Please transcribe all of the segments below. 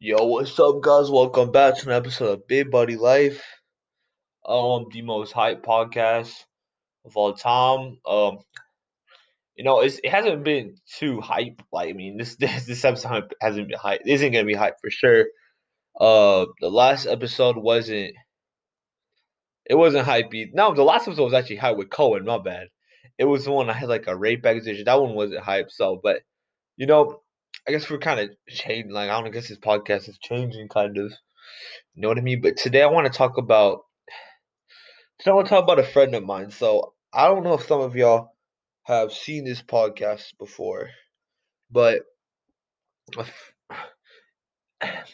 Yo, what's up, guys? Welcome back to an episode of Big Buddy Life. Um, the most hype podcast of all time. Um, you know, it's, it hasn't been too hype. Like, I mean, this this this episode hasn't been hype. Isn't gonna be hype for sure. Uh, the last episode wasn't. It wasn't hypey. No, the last episode was actually hype with Cohen. Not bad. It was the one I had like a rape accusation. That one wasn't hype. So, but you know, I guess we're kind of changing. Like, I don't guess this podcast is changing, kind of. You know what I mean? But today I want to talk about. Today I want to talk about a friend of mine. So I don't know if some of y'all have seen this podcast before, but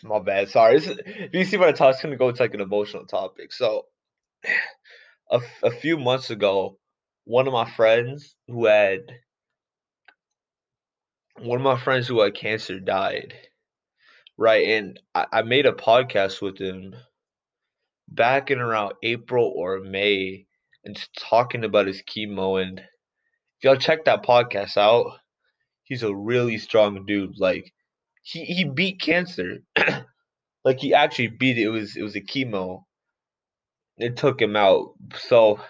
my bad. Sorry. If you see I talk, it's gonna go to like an emotional topic. So a, a few months ago, one of my friends who had one of my friends who had cancer died. Right, and I, I made a podcast with him back in around April or May and talking about his chemo and if y'all check that podcast out, he's a really strong dude. Like he, he beat cancer. like he actually beat it. It was it was a chemo. It took him out. So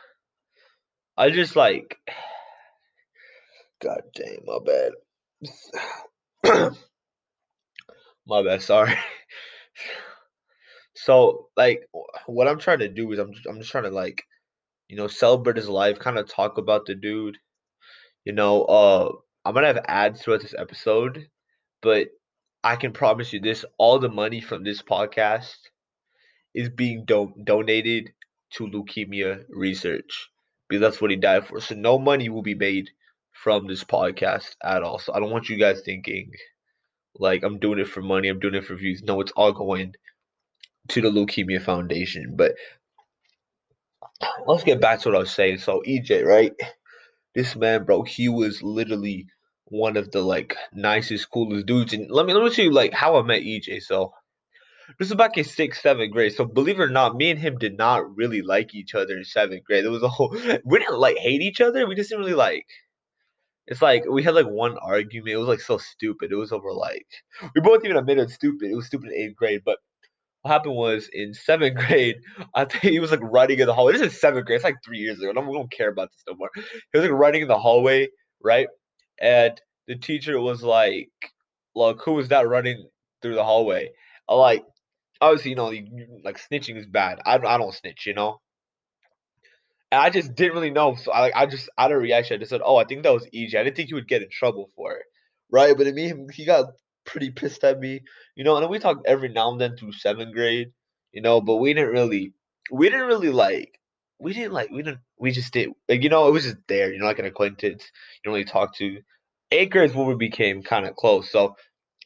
I just like God damn my bad. my bad, sorry. so like what I'm trying to do is I'm just, I'm just trying to like you know celebrate his life, kind of talk about the dude. You know, uh I'm gonna have ads throughout this episode, but I can promise you this: all the money from this podcast is being do- donated to leukemia research because that's what he died for. So no money will be made from this podcast at all. So I don't want you guys thinking like I'm doing it for money, I'm doing it for views. No, it's all going to the Leukemia Foundation. But let's get back to what I was saying. So EJ, right? This man, bro, he was literally one of the like nicest, coolest dudes. And let me let me tell you like how I met EJ. So this was back in sixth, seventh grade. So believe it or not, me and him did not really like each other in seventh grade. There was a whole we didn't like hate each other. We just didn't really like. It's like we had like one argument. It was like so stupid. It was over like we both even admitted stupid. It was stupid in eighth grade, but what happened was in seventh grade, I think he was like running in the hallway. This is seventh grade. It's like three years ago. I don't, don't care about this no more. He was like running in the hallway, right? And the teacher was like, "Look, who was that running through the hallway?" I like, obviously, you know, like snitching is bad. I I don't snitch, you know. And I just didn't really know, so I like I just out of reaction, I just said, "Oh, I think that was EJ." I didn't think he would get in trouble for it, right? But I mean, he got pretty pissed at me, you know. And we talked every now and then through seventh grade, you know, but we didn't really, we didn't really like, we didn't like, we didn't, we just did, like, you know, it was just there, you know, like an acquaintance you don't really talk to. Eighth grade is when we became kind of close. So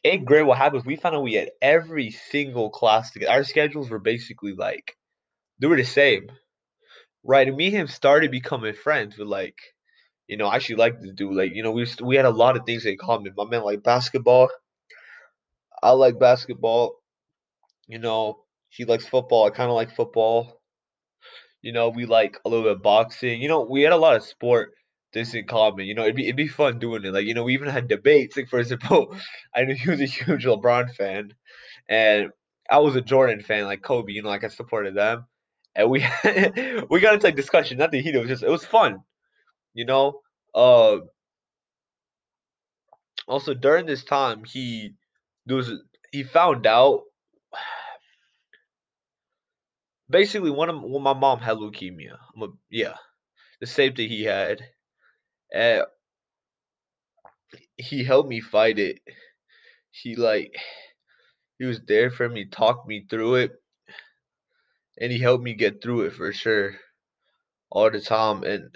eighth grade, what happened was we found out we had every single class together. Our schedules were basically like they were the same, right? And me and him started becoming friends with like, you know, I actually like this dude. Like, you know, we we had a lot of things in common. My man like basketball. I like basketball. You know, he likes football. I kind of like football. You know, we like a little bit of boxing. You know, we had a lot of sport things in common. You know, it'd be it'd be fun doing it. Like, you know, we even had debates. Like, for example, I knew he was a huge LeBron fan, and I was a Jordan fan, like Kobe. You know, like I supported them, and we we got into like discussion. Nothing heated. It was just it was fun. You know. Uh. Also, during this time, he there was he found out basically one of when my mom had leukemia. A, yeah, the same thing he had. And he helped me fight it. He like he was there for me, talked me through it, and he helped me get through it for sure, all the time. And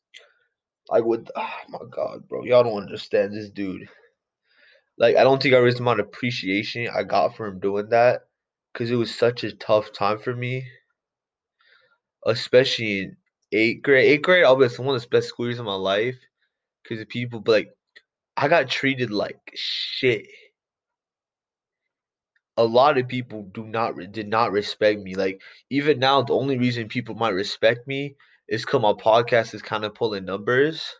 I would, oh my god, bro, y'all don't understand this dude. Like I don't think I the amount of appreciation I got for him doing that, because it was such a tough time for me, especially in eighth grade. Eighth grade, I'll be one of the best school years of my life, because people, but like I got treated like shit. A lot of people do not did not respect me. Like even now, the only reason people might respect me is because my podcast is kind of pulling numbers.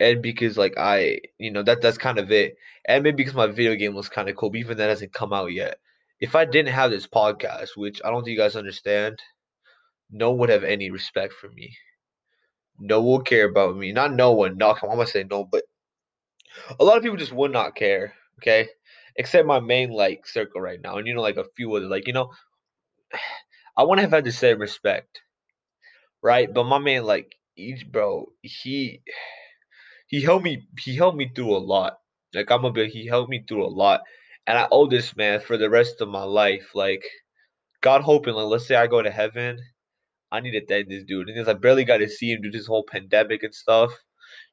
and because like I, you know, that that's kind of it. And maybe because my video game was kind of cool, but even that hasn't come out yet. If I didn't have this podcast, which I don't think you guys understand, no one would have any respect for me. No one would care about me. Not no one. No, I'm gonna say no, but a lot of people just would not care. Okay, except my main like circle right now, and you know, like a few other, like you know, I to have had the same respect, right? But my man, like, EJ bro, he he helped me he helped me through a lot. Like I'm a bit he helped me through a lot. And I owe this man for the rest of my life. Like God hoping, like let's say I go to heaven, I need to thank this dude. Because I barely got to see him do this whole pandemic and stuff.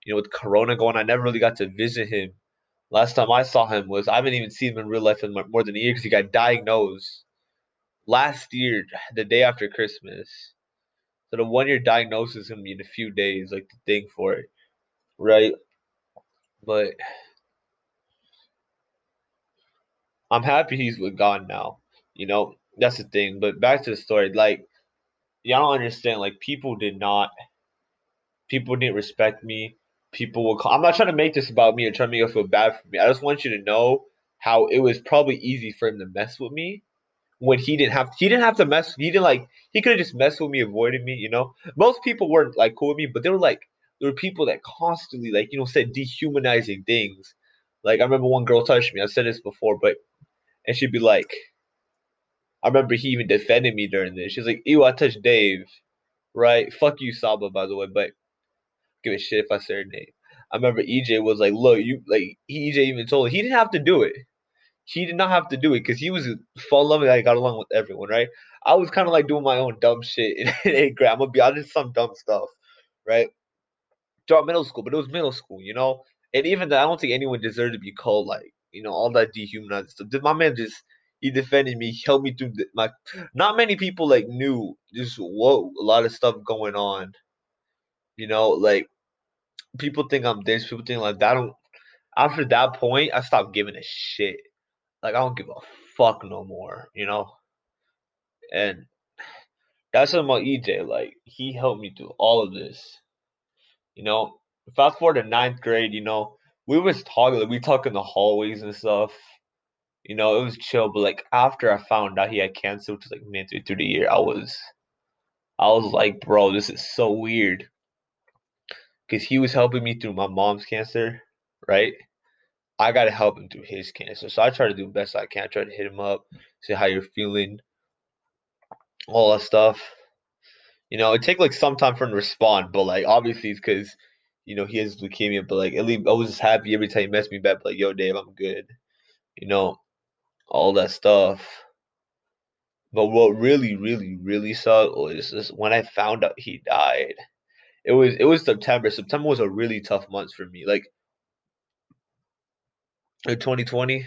You know, with Corona going, I never really got to visit him. Last time I saw him was I haven't even seen him in real life in more than a year because he got diagnosed last year, the day after Christmas. So the one year diagnosis is gonna be in a few days, like the thing for it, right? But I'm happy he's with God now. You know, that's the thing. But back to the story, like y'all don't understand. Like people did not, people didn't respect me. People will. Call, I'm not trying to make this about me or trying to make you feel bad for me. I just want you to know how it was probably easy for him to mess with me when he didn't have he didn't have to mess he didn't like he could have just messed with me avoided me you know most people weren't like cool with me but they were like there were people that constantly like you know said dehumanizing things like i remember one girl touched me i said this before but and she'd be like i remember he even defended me during this she's like ew i touched dave right fuck you saba by the way but give a shit if i say her name i remember ej was like look you like ej even told her he didn't have to do it he did not have to do it because he was fall in love I got along with everyone, right? I was kind of like doing my own dumb shit in eighth grade. I'm gonna be honest, some dumb stuff, right? Throughout middle school, but it was middle school, you know. And even that, I don't think anyone deserved to be called like, you know, all that dehumanized stuff. Did My man just he defended me, he helped me through the, my. Not many people like knew just whoa, a lot of stuff going on. You know, like people think I'm this, people think like that. I don't. After that point, I stopped giving a shit like I don't give a fuck no more, you know. And that's about EJ. Like he helped me through all of this. You know, fast forward to ninth grade. You know, we was talking. Like, we talk in the hallways and stuff. You know, it was chill. But like after I found out he had cancer, which was like midway through the year, I was, I was like, bro, this is so weird. Cause he was helping me through my mom's cancer, right? I gotta help him through his cancer. So I try to do the best I can. I try to hit him up, see how you're feeling, all that stuff. You know, it take like some time for him to respond, but like obviously it's because you know he has leukemia. But like at least I was just happy every time he messed me back. Like, yo, Dave, I'm good. You know, all that stuff. But what really, really, really sucked was when I found out he died. It was it was September. September was a really tough month for me. Like in 2020.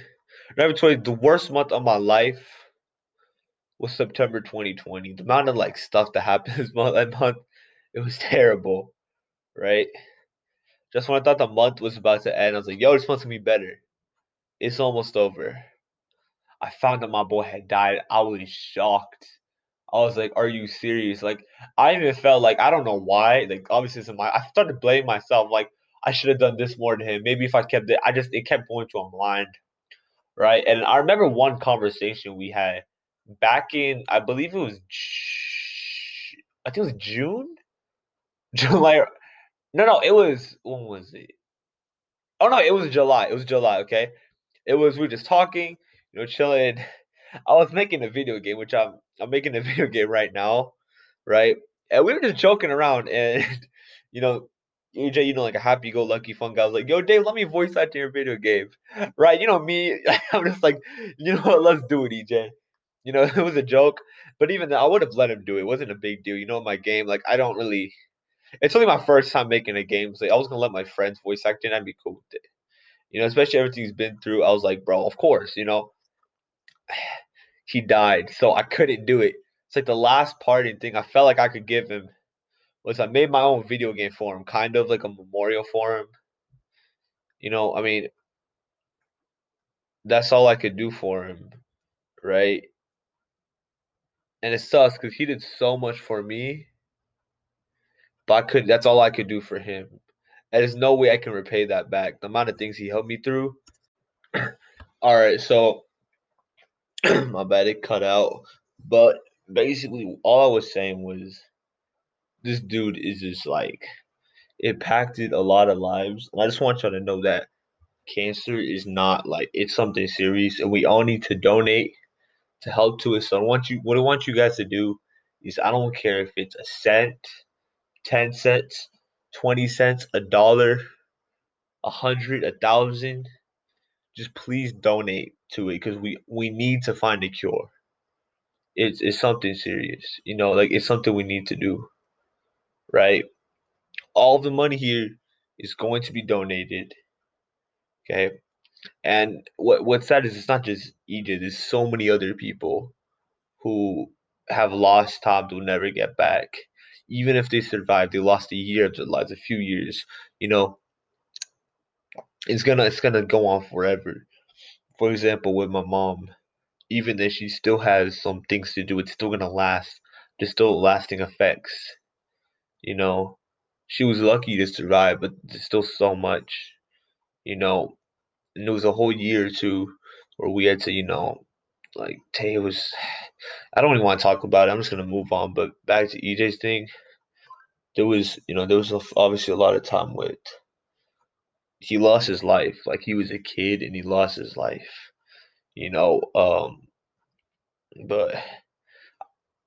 Remember, 20, the worst month of my life was September 2020. The amount of like stuff that happened this month, that month, it was terrible, right? Just when I thought the month was about to end, I was like, "Yo, this month's gonna be better." It's almost over. I found that my boy had died. I was shocked. I was like, "Are you serious?" Like, I even felt like I don't know why. Like, obviously, it's my. I started blaming myself. Like, I should have done this more to him. Maybe if I kept it, I just it kept going to my mind, right? And I remember one conversation we had back in, I believe it was, I think it was June, July. No, no, it was when was it? Oh no, it was July. It was July. Okay, it was we were just talking, you know, chilling. I was making a video game, which I'm I'm making a video game right now, right? And we were just joking around, and you know, EJ, you know, like a happy-go-lucky fun guy. I was like, "Yo, Dave, let me voice act your video game." Right? You know me. I'm just like, you know what? Let's do it, EJ. You know, it was a joke, but even though I would have let him do it. It wasn't a big deal. You know, my game, like, I don't really. It's only my first time making a game, so I was gonna let my friends voice act, and I'd be cool with it. You know, especially everything he's been through. I was like, bro, of course. You know, he died, so I couldn't do it. It's like the last parting thing I felt like I could give him was I made my own video game for him, kind of like a memorial for him. You know, I mean, that's all I could do for him, right? And it sucks because he did so much for me, but I could. That's all I could do for him. And there's no way I can repay that back. The amount of things he helped me through. All right, so my bad, it cut out. But basically, all I was saying was this dude is just like impacted a lot of lives. And I just want y'all to know that cancer is not like it's something serious, and we all need to donate to help to it. So I want you, what I want you guys to do is, I don't care if it's a cent, ten cents, twenty cents, a dollar, a hundred, a thousand. Just please donate to it because we we need to find a cure. It's it's something serious, you know, like it's something we need to do, right? All the money here is going to be donated Okay. And what what's sad is it's not just EJ. there's so many other people who have lost time they'll never get back. Even if they survive, they lost a year of their lives, a few years, you know. It's gonna it's gonna go on forever. For example, with my mom, even if she still has some things to do, it's still gonna last. There's still lasting effects. You know. She was lucky to survive, but there's still so much you know, and it was a whole year or two where we had to, you know, like Tay was. I don't even want to talk about it. I'm just gonna move on. But back to EJ's thing, there was, you know, there was obviously a lot of time with. He lost his life. Like he was a kid and he lost his life. You know, um, but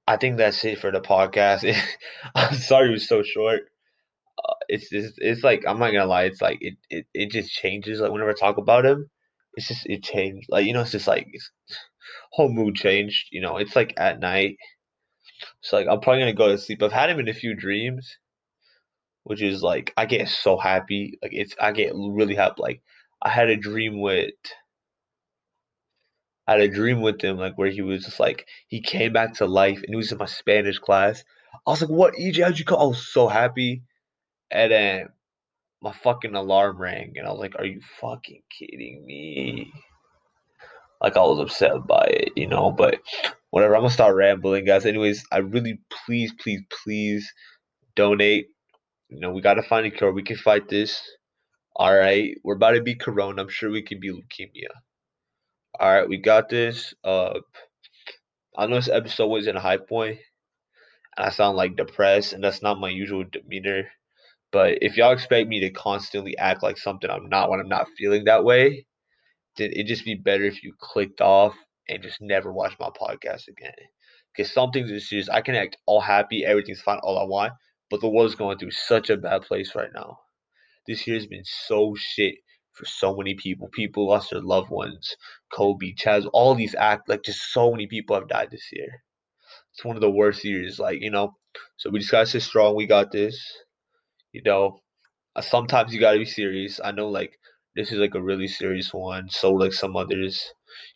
I think that's it for the podcast. I'm sorry it was so short it's just it's like I'm not gonna lie, it's like it, it it just changes. Like whenever I talk about him, it's just it changed. Like you know, it's just like it's, whole mood changed. You know, it's like at night. So like I'm probably gonna go to sleep. I've had him in a few dreams, which is like I get so happy. Like it's I get really happy. Like I had a dream with. I had a dream with him, like where he was just like he came back to life, and he was in my Spanish class. I was like, "What, EJ? How'd you call?" I was so happy. And then my fucking alarm rang, and I was like, "Are you fucking kidding me?" Like I was upset by it, you know. But whatever. I'm gonna start rambling, guys. Anyways, I really please, please, please donate. You know, we gotta find a cure. We can fight this. All right, we're about to beat Corona. I'm sure we can beat leukemia. All right, we got this. Uh, I know this episode was in a high point, and I sound like depressed, and that's not my usual demeanor. But if y'all expect me to constantly act like something I'm not when I'm not feeling that way, then it'd just be better if you clicked off and just never watch my podcast again. Because some things is just I can act all happy, everything's fine, all I want, but the world's going through such a bad place right now. This year's been so shit for so many people. People lost their loved ones. Kobe, Chaz, all these act like just so many people have died this year. It's one of the worst years, like, you know. So we just gotta stay strong. We got this you know, uh, sometimes you gotta be serious. I know like this is like a really serious one. So like some others,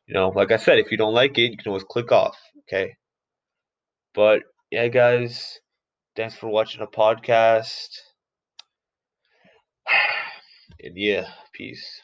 you know, like I said, if you don't like it, you can always click off. Okay. But yeah, guys, thanks for watching the podcast. And yeah, peace.